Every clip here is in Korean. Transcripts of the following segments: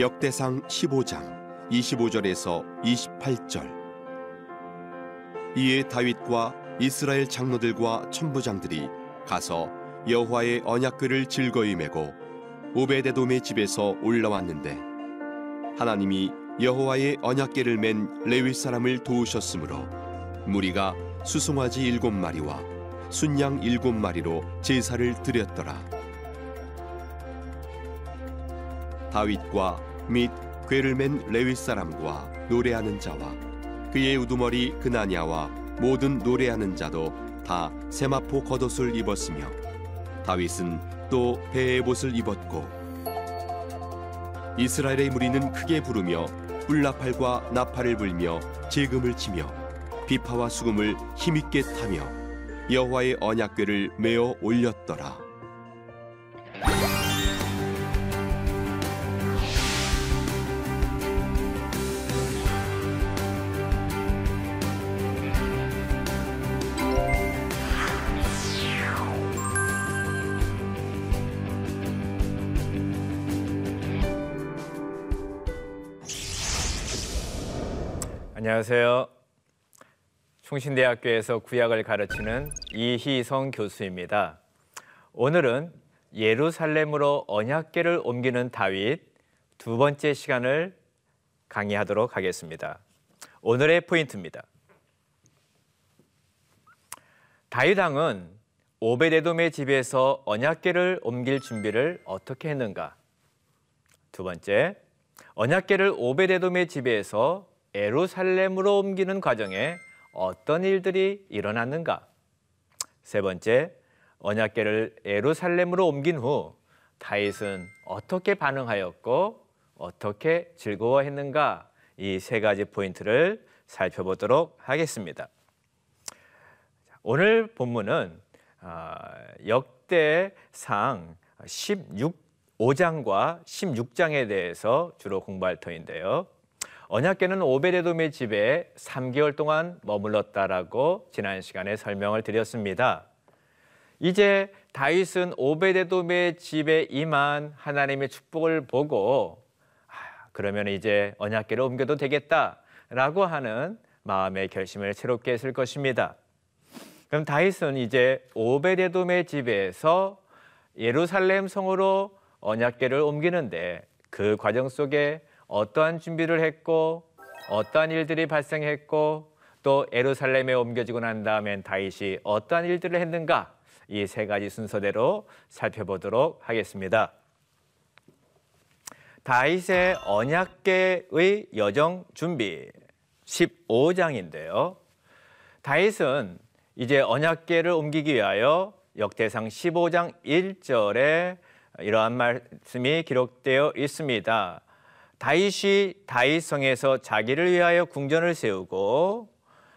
역대상 15장 25절에서 28절 이에 다윗과 이스라엘 장로들과 천부장들이 가서 여호와의 언약궤를 즐거이 메고 오베데돔의 집에서 올라왔는데 하나님이 여호와의 언약궤를 맨 레위 사람을 도우셨으므로 무리가 수송아지 일곱 마리와 순양 일곱 마리로 제사를 드렸더라. 다윗과 및 궤를 맨 레위 사람과 노래하는 자와 그의 우두머리 그나냐와 모든 노래하는 자도 다 세마포 겉옷을 입었으며 다윗은 또 배의 옷을 입었고 이스라엘의 무리는 크게 부르며 뿔나팔과 나팔을 불며 재금을 치며 비파와 수금을 힘있게 타며 여호와의 언약궤를 메어 올렸더라. 안녕하세요. 충신대학교에서 구약을 가르치는 이희성 교수입니다. 오늘은 예루살렘으로 언약궤를 옮기는 다윗 두 번째 시간을 강의하도록 하겠습니다. 오늘의 포인트입니다. 다윗 왕은 오베데돔의 집에서 언약궤를 옮길 준비를 어떻게 했는가? 두 번째, 언약궤를 오베데돔의 집에서 에루살렘으로 옮기는 과정에 어떤 일들이 일어났는가? 세 번째, 언약궤를 에루살렘으로 옮긴 후 다윗은 어떻게 반응하였고 어떻게 즐거워했는가? 이 세 가지 포인트를 살펴보도록 하겠습니다. 오늘 본문은 아, 역대상 16장과 16장에 대해서 주로 공부할 터인데요. 언약궤는 오베데돔의 집에 3개월 동안 머물렀다라고 지난 시간에 설명을 드렸습니다. 이제 다윗은 오베데돔의 집에 임한 하나님의 축복을 보고 아, 그러면 이제 언약궤를 옮겨도 되겠다라고 하는 마음의 결심을 새롭게 했을 것입니다. 그럼 다윗은 이제 오베데돔의 집에서 예루살렘 성으로 언약궤를 옮기는데 그 과정 속에 어떠한 준비를 했고 어떠한 일들이 발생했고 또 에루살렘에 옮겨지고 난 다음엔 다윗이 어떠한 일들을 했는가 이 세 가지 순서대로 살펴보도록 하겠습니다. 다윗의 언약계의 여정 준비 15장인데요. 다윗은 이제 언약계를 옮기기 위하여 역대상 15장 1절에 이러한 말씀이 기록되어 있습니다. 다윗이 다윗성에서 자기를 위하여 궁전을 세우고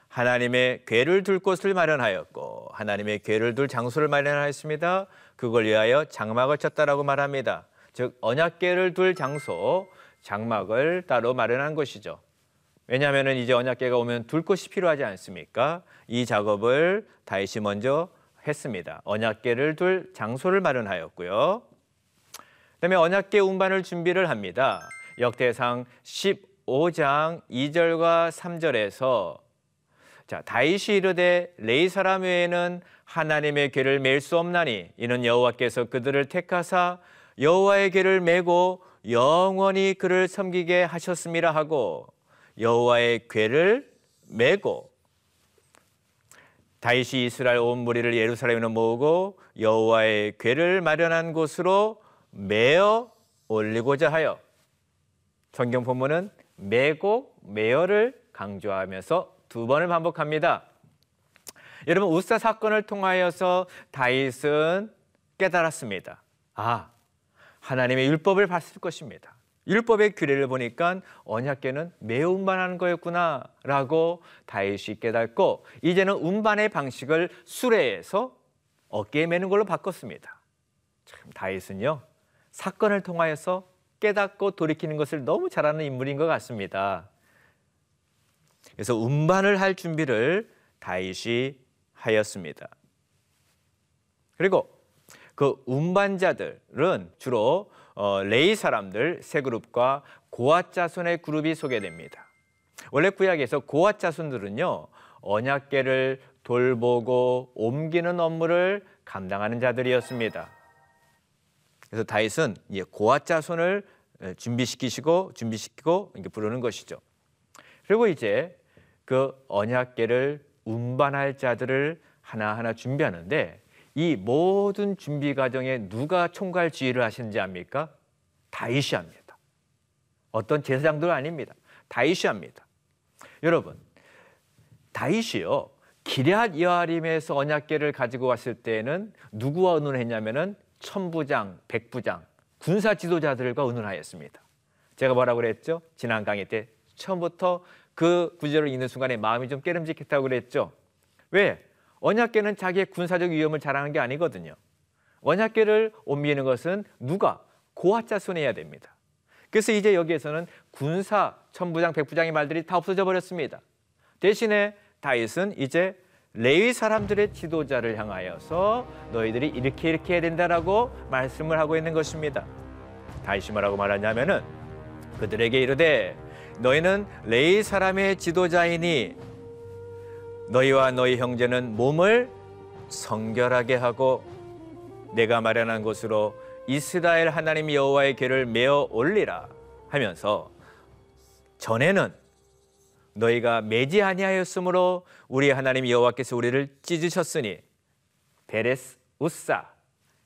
하나님의 궤를 둘 곳을 마련하였고 하나님의 궤를 둘 장소를 마련하였습니다. 그걸 위하여 장막을 쳤다라고 말합니다. 즉 언약궤를 둘 장소, 장막을 따로 마련한 것이죠. 왜냐하면 이제 언약궤가 오면 둘 곳이 필요하지 않습니까? 이 작업을 다윗이 먼저 했습니다. 언약궤를 둘 장소를 마련하였고요. 그다음에 언약궤 운반을 준비를 합니다. 역대상 15장 2절과 3절에서 자 다윗이 이르되 레이 사람 외에는 하나님의 궤를 맬 수 없나니 이는 여호와께서 그들을 택하사 여호와의 궤를 메고 영원히 그를 섬기게 하셨음이라 하고 여호와의 궤를 메고 다윗이 이스라엘 온 무리를 예루살렘으로 모으고 여호와의 궤를 마련한 곳으로 메어 올리고자 하여 성경 본문은 매고 매어를 강조하면서 두 번을 반복합니다. 여러분 우사 사건을 통하여서 다윗은 깨달았습니다. 아, 하나님의 율법을 봤을 것입니다. 율법의 규례를 보니까 언약궤는 매우 운반하는 거였구나라고 다윗이 깨닫고 이제는 운반의 방식을 수레에서 어깨에 매는 걸로 바꿨습니다. 참 다윗은요 사건을 통하여서 깨닫고 돌이키는 것을 너무 잘하는 인물인 것 같습니다. 그래서 운반을 할 준비를 다윗이 하였습니다. 그리고 그 운반자들은 주로 어, 레이 사람들 세 그룹과 고아 자손의 그룹이 소개됩니다. 원래 구약에서 고아 자손들은요 언약계를 돌보고 옮기는 업무를 감당하는 자들이었습니다. 그래서 다윗은 고아 자손을 준비시키시고 준비시키고 이렇게 부르는 것이죠. 그리고 이제 그 언약계를 운반할 자들을 하나하나 준비하는데 이 모든 준비 과정에 누가 총괄 지휘를 하시는지 압니까? 다윗이 합니다. 어떤 제사장들 아닙니다. 다윗이 합니다. 여러분, 다윗이요. 기럇 여아림에서 언약궤를 가지고 왔을 때는 누구와 의논했냐면은 천부장, 백부장, 군사 지도자들과 의논하였습니다. 제가 뭐라고 그랬죠? 지난 강의 때 처음부터 그 구절을 읽는 순간에 마음이 좀 깨름직했다고 그랬죠. 왜? 언약궤는 자기의 군사적 위험을 자랑하는 게 아니거든요. 언약궤를 옮기는 것은 누가? 고아자 손에 해야 됩니다. 그래서 이제 여기에서는 군사, 천부장, 백부장의 말들이 다 없어져 버렸습니다. 대신에 다윗은 이제 레위 사람들의 지도자를 향하여서 너희들이 이렇게 이렇게 해야 된다라고 말씀을 하고 있는 것입니다. 다윗이 뭐라고 말하냐면은 그들에게 이르되 너희는 레위 사람의 지도자이니 너희와 너희 형제는 몸을 성결하게 하고 내가 마련한 곳으로 이스라엘 하나님 여호와의 궤를 메어 올리라 하면서 전에는 너희가 매지 아니하였으므로 우리 하나님 여호와께서 우리를 찢으셨으니 베레스 우사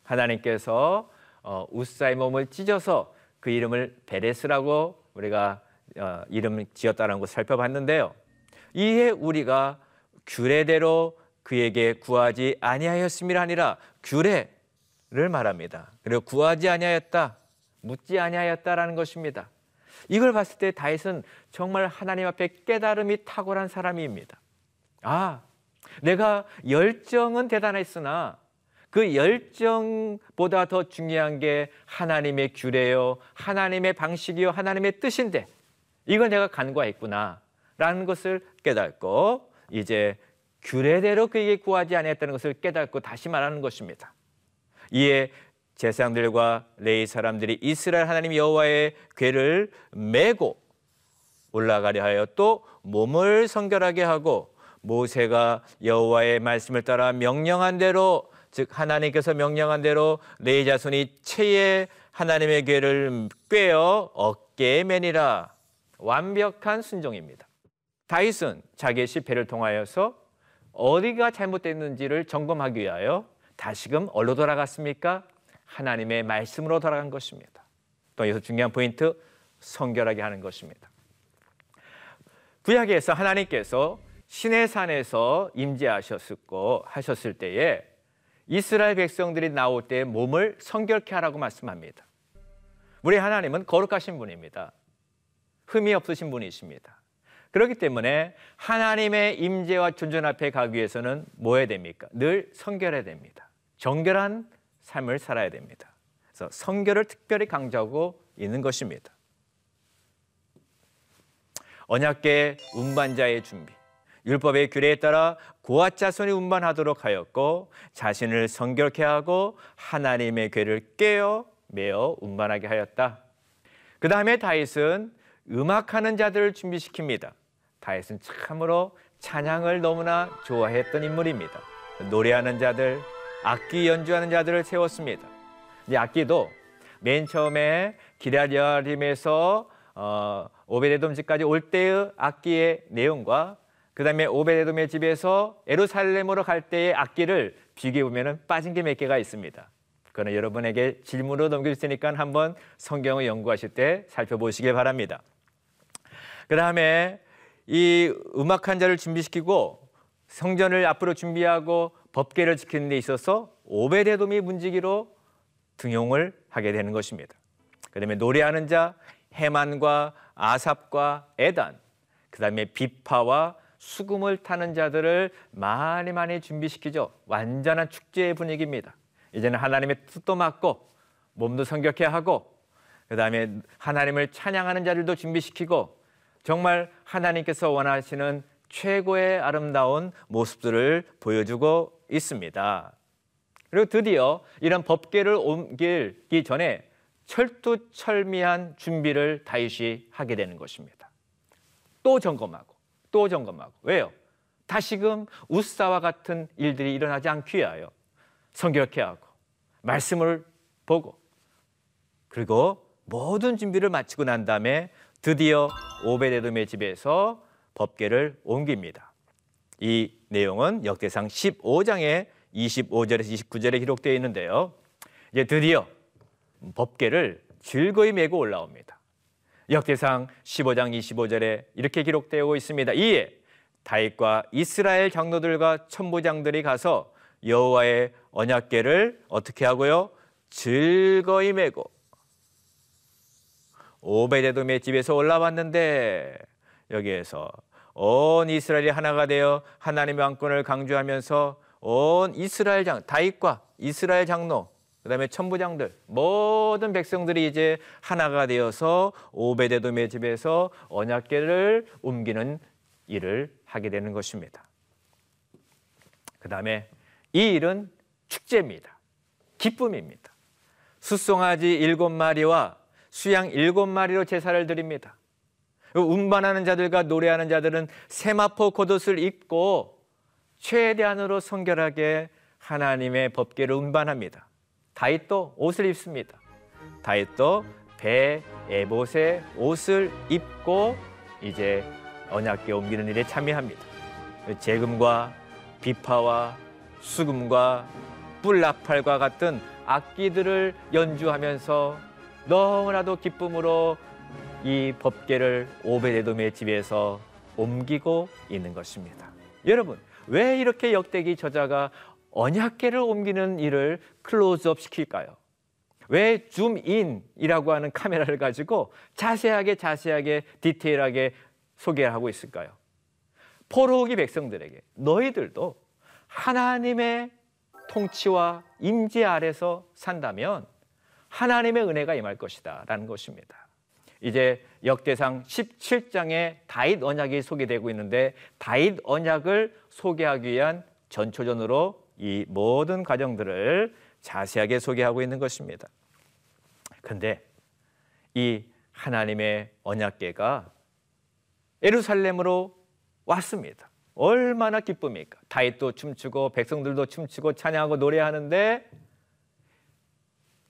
하나님께서 어, 우사의 몸을 찢어서 그 이름을 베레스라고 우리가 어, 이름을 지었다는 것을 살펴봤는데요. 이에 우리가 규례대로 그에게 구하지 아니하였음이라 아니라 규례를 말합니다. 그리고 구하지 아니하였다, 묻지 아니하였다라는 것입니다. 이걸 봤을 때 다윗은 정말 하나님 앞에 깨달음이 탁월한 사람입니다. 아, 내가 열정은 대단했으나 그 열정보다 더 중요한 게 하나님의 규례요, 하나님의 방식이요, 하나님의 뜻인데 이걸 내가 간과했구나. 라는 것을 깨닫고 이제 규례대로 그에게 구하지 아니했다는 것을 깨닫고 다시 말하는 것입니다. 이에 제사장들과 레이 사람들이 이스라엘 하나님 여호와의 궤를 메고 올라가려 하여 또 몸을 성결하게 하고 모세가 여호와의 말씀을 따라 명령한 대로 즉 하나님께서 명령한 대로 레이 자손이 체에 하나님의 궤를 꿰어 어깨에 매니라 완벽한 순종입니다. 다윗은 자기의 실패를 통하여서 어디가 잘못됐는지를 점검하기 위하여 다시금 어디로 돌아갔습니까? 하나님의 말씀으로 돌아간 것입니다. 또 여기서 중요한 포인트 성결하게 하는 것입니다. 구약에서 하나님께서 신의 산에서 임재하셨고 하셨을 때에 이스라엘 백성들이 나올 때 몸을 성결케 하라고 말씀합니다. 우리 하나님은 거룩하신 분입니다. 흠이 없으신 분이십니다. 그렇기 때문에 하나님의 임재와 존존 앞에 가기 위해서는 뭐 해야 됩니까? 늘 성결해야 됩니다. 정결한 삶을 살아야 됩니다. 그래서 성결을 특별히 강조하고 있는 것입니다. 언약계 운반자의 준비. 율법의 규례에 따라 고아 자손이 운반하도록 하였고 자신을 성결케 하고 하나님의 궤를 깨어 메어 운반하게 하였다. 그 다음에 다윗은 음악하는 자들을 준비시킵니다. 다윗은 참으로 찬양을 너무나 좋아했던 인물입니다. 노래하는 자들, 악기 연주하는 자들을 세웠습니다. 이 악기도 맨 처음에 기라리아림에서 어, 오베데돔 집까지 올 때의 악기의 내용과 그 다음에 오베데돔의 집에서 에루살렘으로 갈 때의 악기를 비교해 보면 빠진 게 몇 개가 있습니다. 그거는 여러분에게 질문으로 넘길 테니까 한번 성경을 연구하실 때 살펴보시길 바랍니다. 그 다음에 이 음악 한 자를 준비시키고 성전을 앞으로 준비하고 법계를 지키는 데 있어서 오베데돔이 문지기로 등용을 하게 되는 것입니다. 그다음에 노래하는 자 해만과 아삽과 에단, 그다음에 비파와 수금을 타는 자들을 많이 많이 준비시키죠. 완전한 축제의 분위기입니다. 이제는 하나님의 뜻도 맞고 몸도 성격해 하고 그다음에 하나님을 찬양하는 자들도 준비시키고 정말 하나님께서 원하시는 최고의 아름다운 모습들을 보여주고 있습니다. 그리고 드디어 이런 법계를 옮기기 전에 철두철미한 준비를 다윗이 하게 되는 것입니다. 또 점검하고 또 점검하고 왜요? 다시금 우사와 같은 일들이 일어나지 않기 위하여 성결케 하고 말씀을 보고 그리고 모든 준비를 마치고 난 다음에 드디어 오베데돔의 집에서 법계를 옮깁니다. 이 내용은 역대상 15장의 25절에서 29절에 기록되어 있는데요. 이제 드디어 법계를 즐거이 메고 올라옵니다. 역대상 15장 25절에 이렇게 기록되어 있습니다. 이에 다윗과 이스라엘 장로들과 천부장들이 가서 여호와의 언약궤를 어떻게 하고요? 즐거이 메고 오베데돔의 집에서 올라왔는데 여기에서 온 이스라엘이 하나가 되어 하나님의 왕권을 강조하면서 온 이스라엘 장 다윗과 이스라엘 장로 그다음에 천부장들 모든 백성들이 이제 하나가 되어서 오베데돔의 집에서 언약궤를 옮기는 일을 하게 되는 것입니다. 그다음에 이 일은 축제입니다. 기쁨입니다. 숫송아지 일곱 마리와 수양 일곱 마리로 제사를 드립니다. 운반하는 자들과 노래하는 자들은 세마포 겉옷을 입고 최대한으로 성결하게 하나님의 법계를 운반합니다. 다윗도 옷을 입습니다. 다윗도 배 에봇의 옷을 입고 이제 언약궤 옮기는 일에 참여합니다. 재금과 비파와 수금과 뿔나팔과 같은 악기들을 연주하면서 너무나도 기쁨으로 이 법계를 오베데돔의 집에서 옮기고 있는 것입니다. 여러분, 왜 이렇게 역대기 저자가 언약계를 옮기는 일을 클로즈업 시킬까요? 왜 줌인이라고 하는 카메라를 가지고 자세하게 자세하게 디테일하게 소개를 하고 있을까요? 포로기 백성들에게 너희들도 하나님의 통치와 임재 아래서 산다면 하나님의 은혜가 임할 것이다 라는 것입니다. 이제 역대상 17장에 다윗 언약이 소개되고 있는데 다윗 언약을 소개하기 위한 전초전으로 이 모든 과정들을 자세하게 소개하고 있는 것입니다. 근데 이 하나님의 언약계가 예루살렘으로 왔습니다. 얼마나 기쁨입니까? 다윗도 춤추고 백성들도 춤추고 찬양하고 노래하는데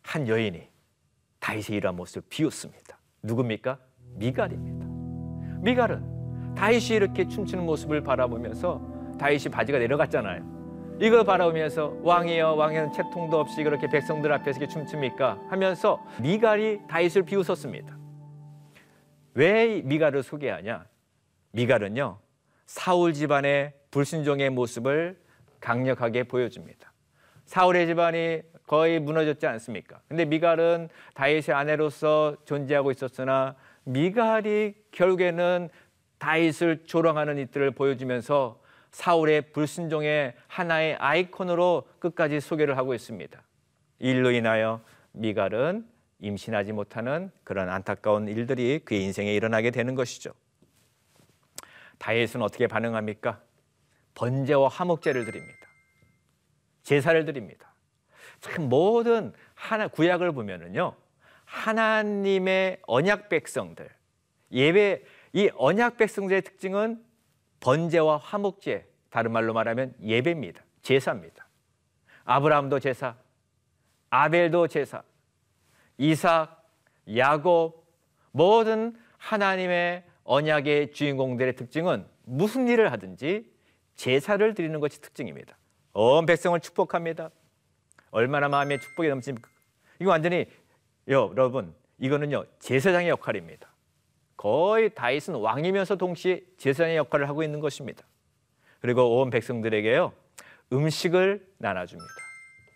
한 여인이 다윗의 이러한 모습을 비웃습니다. 누굽니까? 미갈입니다. 미갈은 다윗이 이렇게 춤추는 모습을 바라보면서 다윗이 바지가 내려갔잖아요. 이걸 바라보면서 왕이여 왕이는 채통도 없이 그렇게 백성들 앞에서 이렇게 춤춥니까? 하면서 미갈이 다윗을 비웃었습니다. 왜 미갈을 소개하냐? 미갈은요 사울 집안의 불순종의 모습을 강력하게 보여줍니다. 사울의 집안이 거의 무너졌지 않습니까? 근데 미갈은 다윗의 아내로서 존재하고 있었으나 미갈이 결국에는 다윗을 조롱하는 이들을 보여주면서 사울의 불순종의 하나의 아이콘으로 끝까지 소개를 하고 있습니다. 일로 인하여 미갈은 임신하지 못하는 그런 안타까운 일들이 그의 인생에 일어나게 되는 것이죠. 다윗은 어떻게 반응합니까? 번제와 화목제를 드립니다. 제사를 드립니다. 참 모든 하나 구약을 보면은요. 하나님의 언약 백성들 예배 이 언약 백성들의 특징은 번제와 화목제 다른 말로 말하면 예배입니다. 제사입니다. 아브라함도 제사, 아벨도 제사, 이삭, 야곱 모든 하나님의 언약의 주인공들의 특징은 무슨 일을 하든지 제사를 드리는 것이 특징입니다. 온 백성을 축복합니다. 얼마나 마음에 축복이 넘칩니까? 이거 완전히 여러분 이거는요 제사장의 역할입니다. 거의 다윗은 왕이면서 동시에 제사장의 역할을 하고 있는 것입니다. 그리고 온 백성들에게요 음식을 나눠줍니다.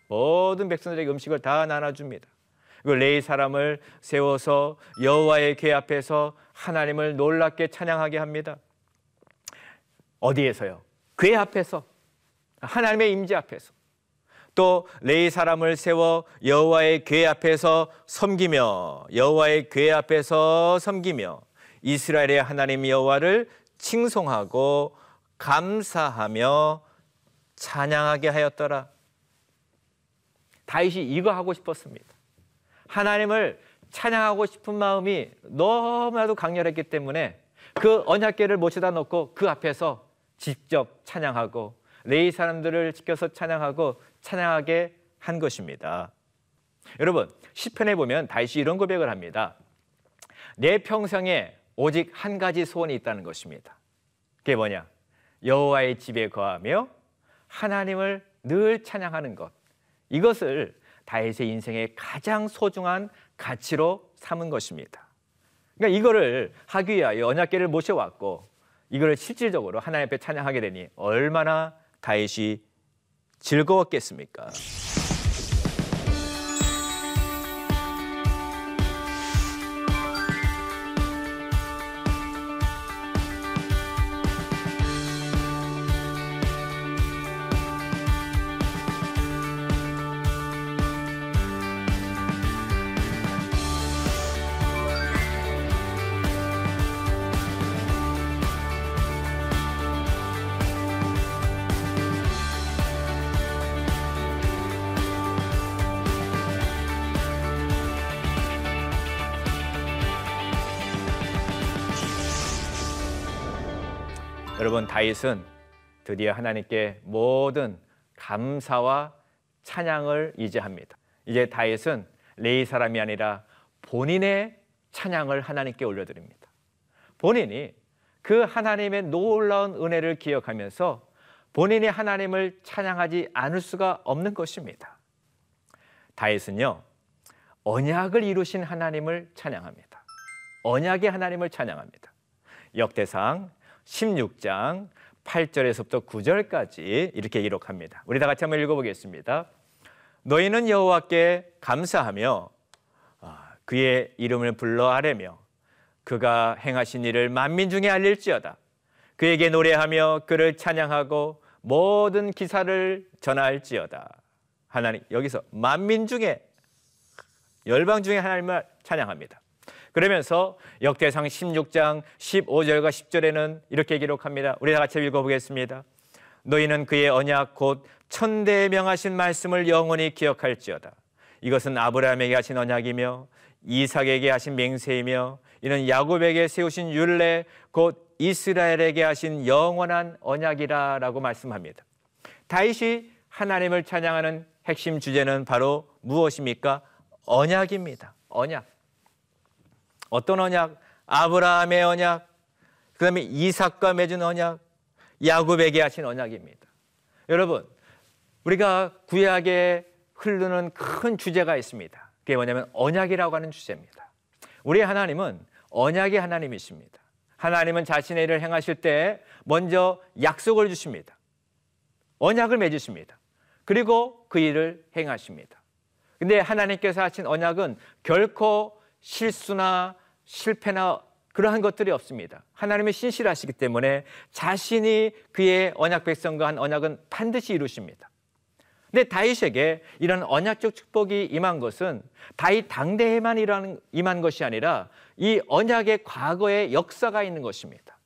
모든 백성들에게 음식을 다 나눠줍니다. 그 레이 사람을 세워서 여호와의 궤 앞에서 하나님을 놀랍게 찬양하게 합니다. 어디에서요? 궤 앞에서 하나님의 임재 앞에서 또 레이 사람을 세워 여호와의 궤 앞에서 섬기며 여호와의 궤 앞에서 섬기며 이스라엘의 하나님 여호와를 칭송하고 감사하며 찬양하게 하였더라. 다윗이 이거 하고 싶었습니다. 하나님을 찬양하고 싶은 마음이 너무나도 강렬했기 때문에 그 언약궤를 모셔다 놓고 그 앞에서 직접 찬양하고 레이 사람들을 지켜서 찬양하고 찬양하게 한 것입니다. 여러분 시편에 보면 다시 이런 고백을 합니다. 내 평생에 오직 한 가지 소원이 있다는 것입니다. 그게 뭐냐? 여호와의 집에 거하며 하나님을 늘 찬양하는 것. 이것을 다윗의 인생의 가장 소중한 가치로 삼은 것입니다. 그러니까 이거를 하기 위하여 언약궤를 모셔왔고 이거를 실질적으로 하나님 앞에 찬양하게 되니 얼마나 다윗이 즐거웠겠습니까? 여러분 다윗은 드디어 하나님께 모든 감사와 찬양을 이제 합니다. 이제 다윗은 레이 사람이 아니라 본인의 찬양을 하나님께 올려드립니다. 본인이 그 하나님의 놀라운 은혜를 기억하면서 본인이 하나님을 찬양하지 않을 수가 없는 것입니다. 다윗은요 언약을 이루신 하나님을 찬양합니다. 언약의 하나님을 찬양합니다. 역대상 16장 8절에서부터 9절까지 이렇게 기록합니다. 우리 다 같이 한번 읽어보겠습니다. 너희는 여호와께 감사하며 아, 그의 이름을 불러 아뢰며 그가 행하신 일을 만민 중에 알릴지어다. 그에게 노래하며 그를 찬양하고 모든 기사를 전할지어다. 하나님 여기서 만민 중에 열방 중에 하나님을 찬양합니다. 그러면서 역대상 16장 15절과 10절에는 이렇게 기록합니다. 우리 다 같이 읽어보겠습니다. 너희는 그의 언약 곧 천대에 명하신 말씀을 영원히 기억할지어다. 이것은 아브라함에게 하신 언약이며 이삭에게 하신 맹세이며 이는 야곱에게 세우신 율례 곧 이스라엘에게 하신 영원한 언약이라라고 말씀합니다. 다윗이 하나님을 찬양하는 핵심 주제는 바로 무엇입니까? 언약입니다. 언약. 어떤 언약? 아브라함의 언약, 그 다음에 이삭과 맺은 언약, 야곱에게 하신 언약입니다. 여러분, 우리가 구약에 흐르는 큰 주제가 있습니다. 그게 뭐냐면 언약이라고 하는 주제입니다. 우리 하나님은 언약의 하나님이십니다. 하나님은 자신의 일을 행하실 때 먼저 약속을 주십니다. 언약을 맺으십니다. 그리고 그 일을 행하십니다. 근데 하나님께서 하신 언약은 결코 실수나 실패나 그러한 것들이 없습니다. 하나님의 신실하시기 때문에 자신이 그의 언약 백성과 한 언약은 반드시 이루십니다. 근데 다윗에게 이런 언약적 축복이 임한 것은 다윗 당대에만 임한 것이 아니라 이 언약의 과거의 역사가 있는 것입니다.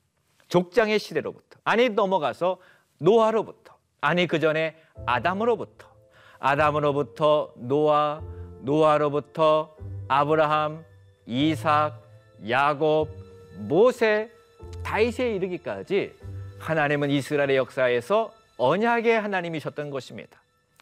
족장의 시대로부터 아니 넘어가서 노아로부터 아니 그 전에 아담으로부터 아담으로부터 노아 노아로부터 아브라함 이삭 야곱, 모세, 다윗에 이르기까지 하나님은 이스라엘의 역사에서 언약의 하나님이셨던 것입니다.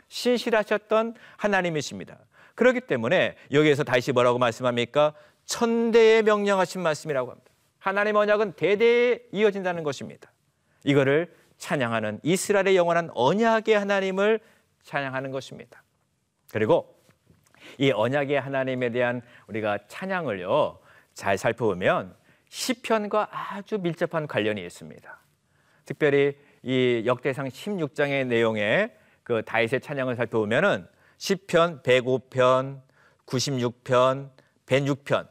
신실하셨던 하나님이십니다. 그렇기 때문에 여기에서 다시 뭐라고 말씀합니까? 천대에 명령하신 말씀이라고 합니다. 하나님 언약은 대대에 이어진다는 것입니다. 이거를 찬양하는 이스라엘의 영원한 언약의 하나님을 찬양하는 것입니다. 그리고 이 언약의 하나님에 대한 우리가 찬양을요. 잘 살펴보면 시편과 아주 밀접한 관련이 있습니다. 특별히 이 역대상 16장의 내용에 그 다윗의 찬양을 살펴보면은 시편 105편, 96편, 106편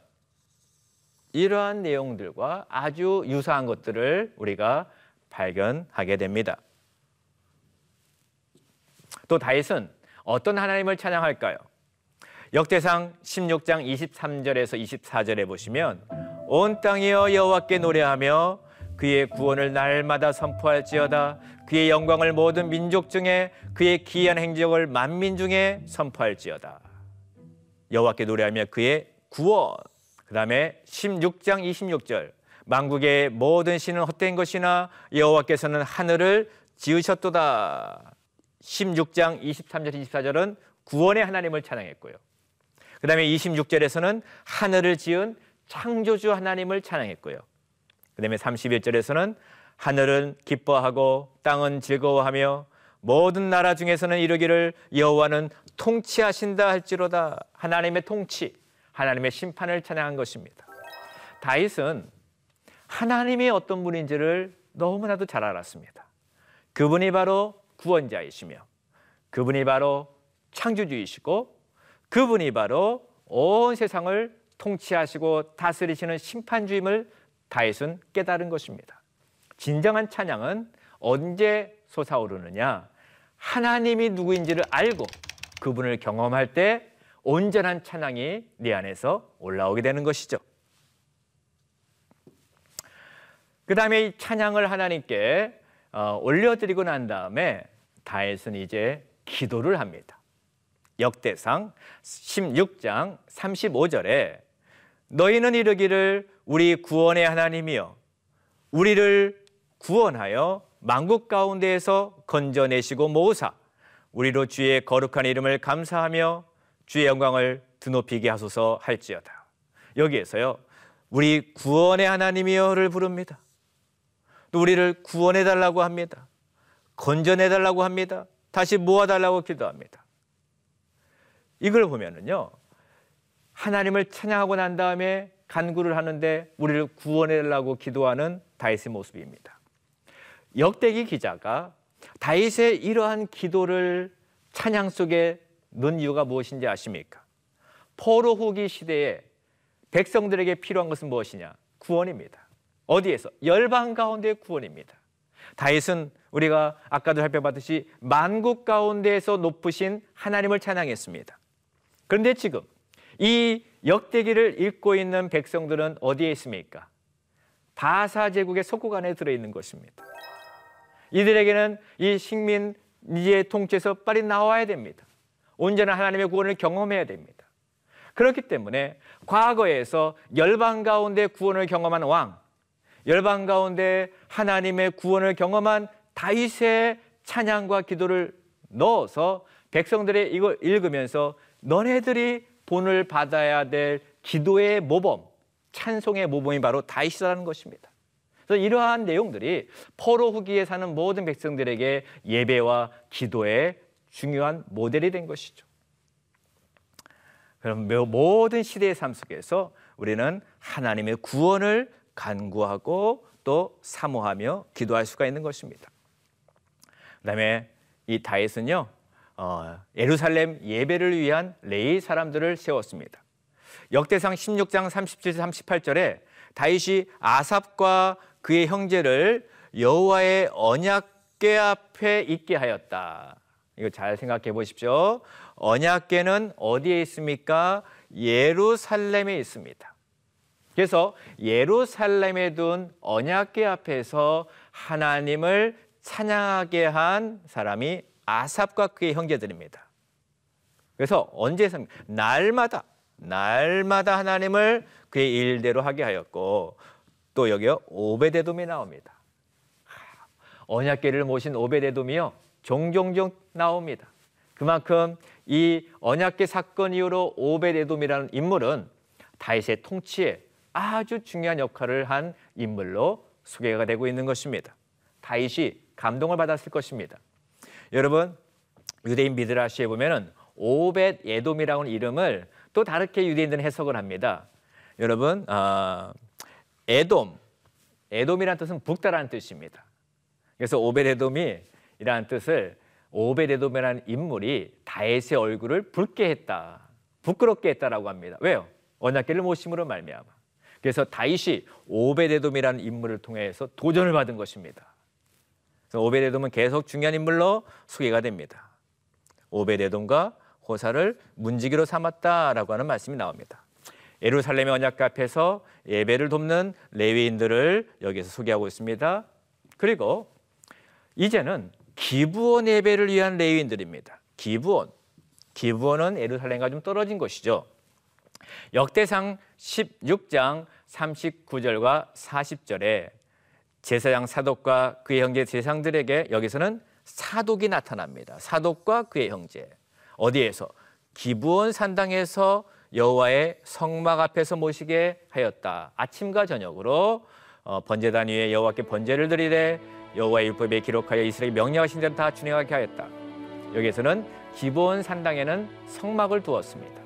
이러한 내용들과 아주 유사한 것들을 우리가 발견하게 됩니다. 또 다윗은 어떤 하나님을 찬양할까요? 역대상 16장 23절에서 24절에 보시면 온 땅이여 여호와께 노래하며 그의 구원을 날마다 선포할지어다 그의 영광을 모든 민족 중에 그의 기이한 행적을 만민 중에 선포할지어다 여호와께 노래하며 그의 구원. 그다음에 16장 26절 만국의 모든 신은 헛된 것이나 여호와께서는 하늘을 지으셨도다. 16장 23절 24절은 구원의 하나님을 찬양했고요. 그 다음에 26절에서는 하늘을 지은 창조주 하나님을 찬양했고요. 그 다음에 31절에서는 하늘은 기뻐하고 땅은 즐거워하며 모든 나라 중에서는 이르기를 여호와는 통치하신다 할지로다 하나님의 통치, 하나님의 심판을 찬양한 것입니다. 다윗은 하나님이 어떤 분인지를 너무나도 잘 알았습니다. 그분이 바로 구원자이시며 그분이 바로 창조주이시고 그분이 바로 온 세상을 통치하시고 다스리시는 심판주임을 다윗은 깨달은 것입니다. 진정한 찬양은 언제 솟아오르느냐? 하나님이 누구인지를 알고 그분을 경험할 때 온전한 찬양이 네 안에서 올라오게 되는 것이죠. 그 다음에 이 찬양을 하나님께 어, 올려드리고 난 다음에 다윗은 이제 기도를 합니다. 역대상 16장 35절에 너희는 이르기를 우리 구원의 하나님이여 우리를 구원하여 만국 가운데에서 건져내시고 모으사 우리로 주의 거룩한 이름을 감사하며 주의 영광을 드높이게 하소서 할지어다. 여기에서요. 우리 구원의 하나님이여를 부릅니다. 또 우리를 구원해 달라고 합니다. 건져내 달라고 합니다. 다시 모아 달라고 기도합니다. 이걸 보면은요. 하나님을 찬양하고 난 다음에 간구를 하는데 우리를 구원해 달라고 기도하는 다윗의 모습입니다. 역대기 기자가 다윗의 이러한 기도를 찬양 속에 넣은 이유가 무엇인지 아십니까? 포로 후기 시대에 백성들에게 필요한 것은 무엇이냐? 구원입니다. 어디에서? 열방 가운데 구원입니다. 다윗은 우리가 아까도 살펴봤듯이 만국 가운데에서 높으신 하나님을 찬양했습니다. 그런데 지금 이 역대기를 읽고 있는 백성들은 어디에 있습니까? 바사 제국의 속국 안에 들어 있는 것입니다. 이들에게는 이 식민지의 통치에서 빨리 나와야 됩니다. 온전한 하나님의 구원을 경험해야 됩니다. 그렇기 때문에 과거에서 열방 가운데 구원을 경험한 왕, 열방 가운데 하나님의 구원을 경험한 다윗의 찬양과 기도를 넣어서 백성들의 이걸 읽으면서 너네들이 본을 받아야 될 기도의 모범, 찬송의 모범이 바로 다윗이라는 것입니다. 그래서 이러한 내용들이 포로 후기에 사는 모든 백성들에게 예배와 기도의 중요한 모델이 된 것이죠. 그럼 모든 시대의 삶 속에서 우리는 하나님의 구원을 간구하고 또 사모하며 기도할 수가 있는 것입니다. 그다음에 이 다윗은요 어, 예루살렘 예배를 위한 레이 사람들을 세웠습니다. 역대상 16장 37, 38절에 다윗이 아삽과 그의 형제를 여호와의 언약궤 앞에 있게 하였다. 이거 잘 생각해 보십시오. 언약궤는 어디에 있습니까? 예루살렘에 있습니다. 그래서 예루살렘에 둔 언약궤 앞에서 하나님을 찬양하게 한 사람이 아삽과 그의 형제들입니다. 그래서 언제 날마다 날마다 하나님을 그의 일대로 하게 하였고 또 여기요 오베데돔이 나옵니다. 언약궤를 모신 오베데돔이요 종종종 나옵니다. 그만큼 이 언약궤 사건 이후로 오베데돔이라는 인물은 다윗의 통치에 아주 중요한 역할을 한 인물로 소개가 되고 있는 것입니다. 다윗이 감동을 받았을 것입니다. 여러분 유대인 미드라시에 보면은 오벳 에돔이라는 이름을 또 다르게 유대인들은 해석을 합니다. 여러분 어, 에돔 에돔이라는 뜻은 북다라는 뜻입니다. 그래서 오벳 에돔이라는 뜻을 오벳 에돔이라는 인물이 다윗의 얼굴을 붉게 했다, 부끄럽게 했다라고 합니다. 왜요? 언약궤를 모심으로 말미암아. 그래서 다윗이 오벳 에돔이라는 인물을 통해서 도전을 받은 것입니다. 오베데돔은 계속 중요한 인물로 소개가 됩니다. 오베데돔과 호사를 문지기로 삼았다라고 하는 말씀이 나옵니다. 예루살렘의 언약 앞에서 예배를 돕는 레위인들을 여기서 소개하고 있습니다. 그리고 이제는 기부원 예배를 위한 레위인들입니다. 기부원. 기부원은 예루살렘과 좀 떨어진 곳이죠. 역대상 16장 39절과 40절에 제사장 사독과 그의 형제 제상들에게 여기서는 사독이 나타납니다. 사독과 그의 형제. 어디에서? 기부원 산당에서 여호와의 성막 앞에서 모시게 하였다. 아침과 저녁으로 어, 번제단 위에 여호와께 번제를 드리되 여호와의 율법에 기록하여 이스라엘 명령하신 대로 다 준행하게 하였다. 여기에서는 기본 산당에는 성막을 두었습니다.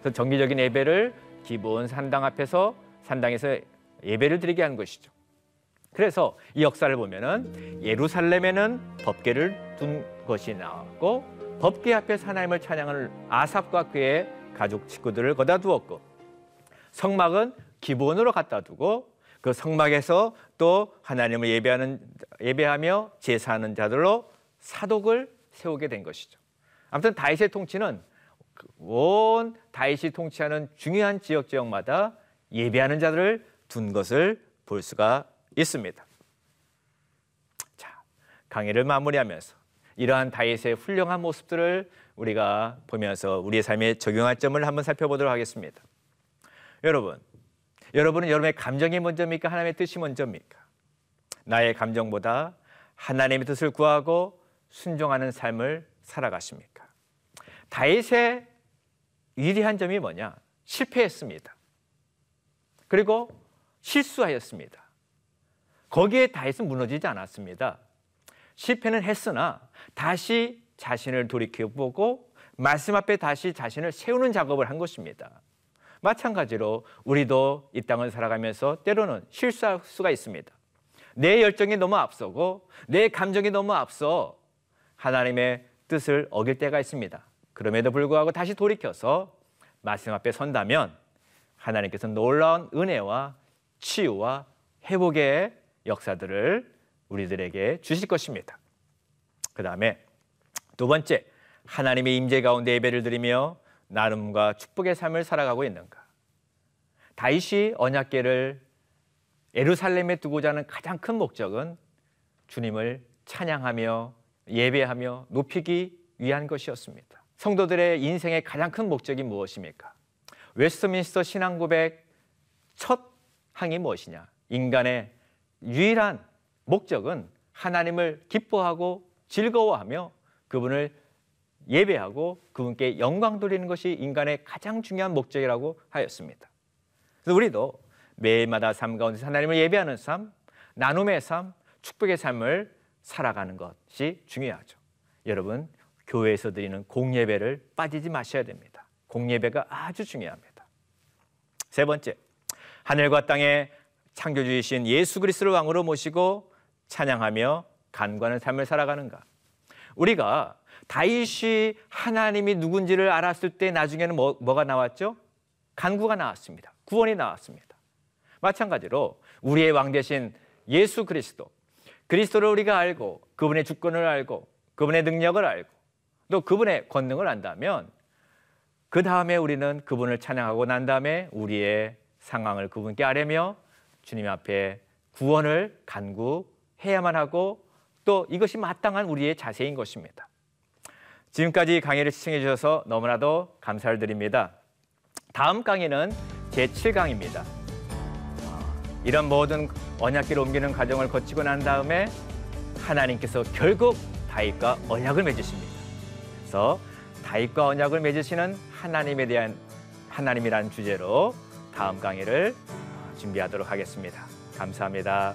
그래서 정기적인 예배를 기본 산당 앞에서 산당에서 예배를 드리게 한 것이죠. 그래서 이 역사를 보면은 예루살렘에는 법궤를 둔 것이 나왔고 법궤 앞에 하나님을 찬양을 아삽과 그의 가족 친구들을 거다 두었고 성막은 기본으로 갖다 두고 그 성막에서 또 하나님을 예배하는 예배하며 제사하는 자들로 사독을 세우게 된 것이죠. 아무튼 다윗의 통치는 온 다윗이 통치하는 중요한 지역 지역마다 예배하는 자들을 둔 것을 볼 수가 있습니다. 자, 강의를 마무리하면서 이러한 다윗의 훌륭한 모습들을 우리가 보면서 우리의 삶에 적용할 점을 한번 살펴보도록 하겠습니다. 여러분, 여러분은 여러분의 감정이 먼저입니까? 하나님의 뜻이 먼저입니까? 나의 감정보다 하나님의 뜻을 구하고 순종하는 삶을 살아가십니까? 다윗의 위대한 점이 뭐냐? 실패했습니다. 그리고 실수하였습니다. 거기에 다윗은 무너지지 않았습니다. 실패는 했으나 다시 자신을 돌이켜보고 말씀 앞에 다시 자신을 세우는 작업을 한 것입니다. 마찬가지로 우리도 이 땅을 살아가면서 때로는 실수할 수가 있습니다. 내 열정이 너무 앞서고 내 감정이 너무 앞서 하나님의 뜻을 어길 때가 있습니다. 그럼에도 불구하고 다시 돌이켜서 말씀 앞에 선다면 하나님께서 놀라운 은혜와 치유와 회복의 역사들을 우리들에게 주실 것입니다. 그 다음에 두 번째, 하나님의 임재 가운데 예배를 드리며 나눔과 축복의 삶을 살아가고 있는가? 다윗이 언약궤를 예루살렘에 두고자 하는 가장 큰 목적은 주님을 찬양하며 예배하며 높이기 위한 것이었습니다. 성도들의 인생의 가장 큰 목적이 무엇입니까? 웨스트민스터 신앙 고백 첫 항이 무엇이냐? 인간의 유일한 목적은 하나님을 기뻐하고 즐거워하며 그분을 예배하고 그분께 영광 돌리는 것이 인간의 가장 중요한 목적이라고 하였습니다. 그래서 우리도 매일마다 삶 가운데 하나님을 예배하는 삶, 나눔의 삶, 축복의 삶을 살아가는 것이 중요하죠. 여러분, 교회에서 드리는 공예배를 빠지지 마셔야 됩니다. 공예배가 아주 중요합니다. 세 번째, 하늘과 땅의 창조주이신 예수 그리스도를 왕으로 모시고 찬양하며 간과하는 삶을 살아가는가? 우리가 다윗이 하나님이 누군지를 알았을 때 나중에는 뭐, 뭐가 나왔죠? 간구가 나왔습니다. 구원이 나왔습니다. 마찬가지로 우리의 왕 대신 예수 그리스도, 그리스도를 우리가 알고 그분의 주권을 알고 그분의 능력을 알고 또 그분의 권능을 안다면 그 다음에 우리는 그분을 찬양하고 난 다음에 우리의 상황을 그분께 아뢰며 주님 앞에 구원을 간구해야만 하고 또 이것이 마땅한 우리의 자세인 것입니다. 지금까지 강의를 시청해 주셔서 너무나도 감사를 드립니다. 다음 강의는 제7강입니다. 이런 모든 언약기를 옮기는 과정을 거치고 난 다음에 하나님께서 결국 다윗과 언약을 맺으십니다. 그래서 다윗과 언약을 맺으시는 하나님에 대한 하나님이라는 주제로 다음 강의를 준비하도록 하겠습니다. 감사합니다.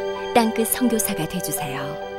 땅끝 성교사가 되주세요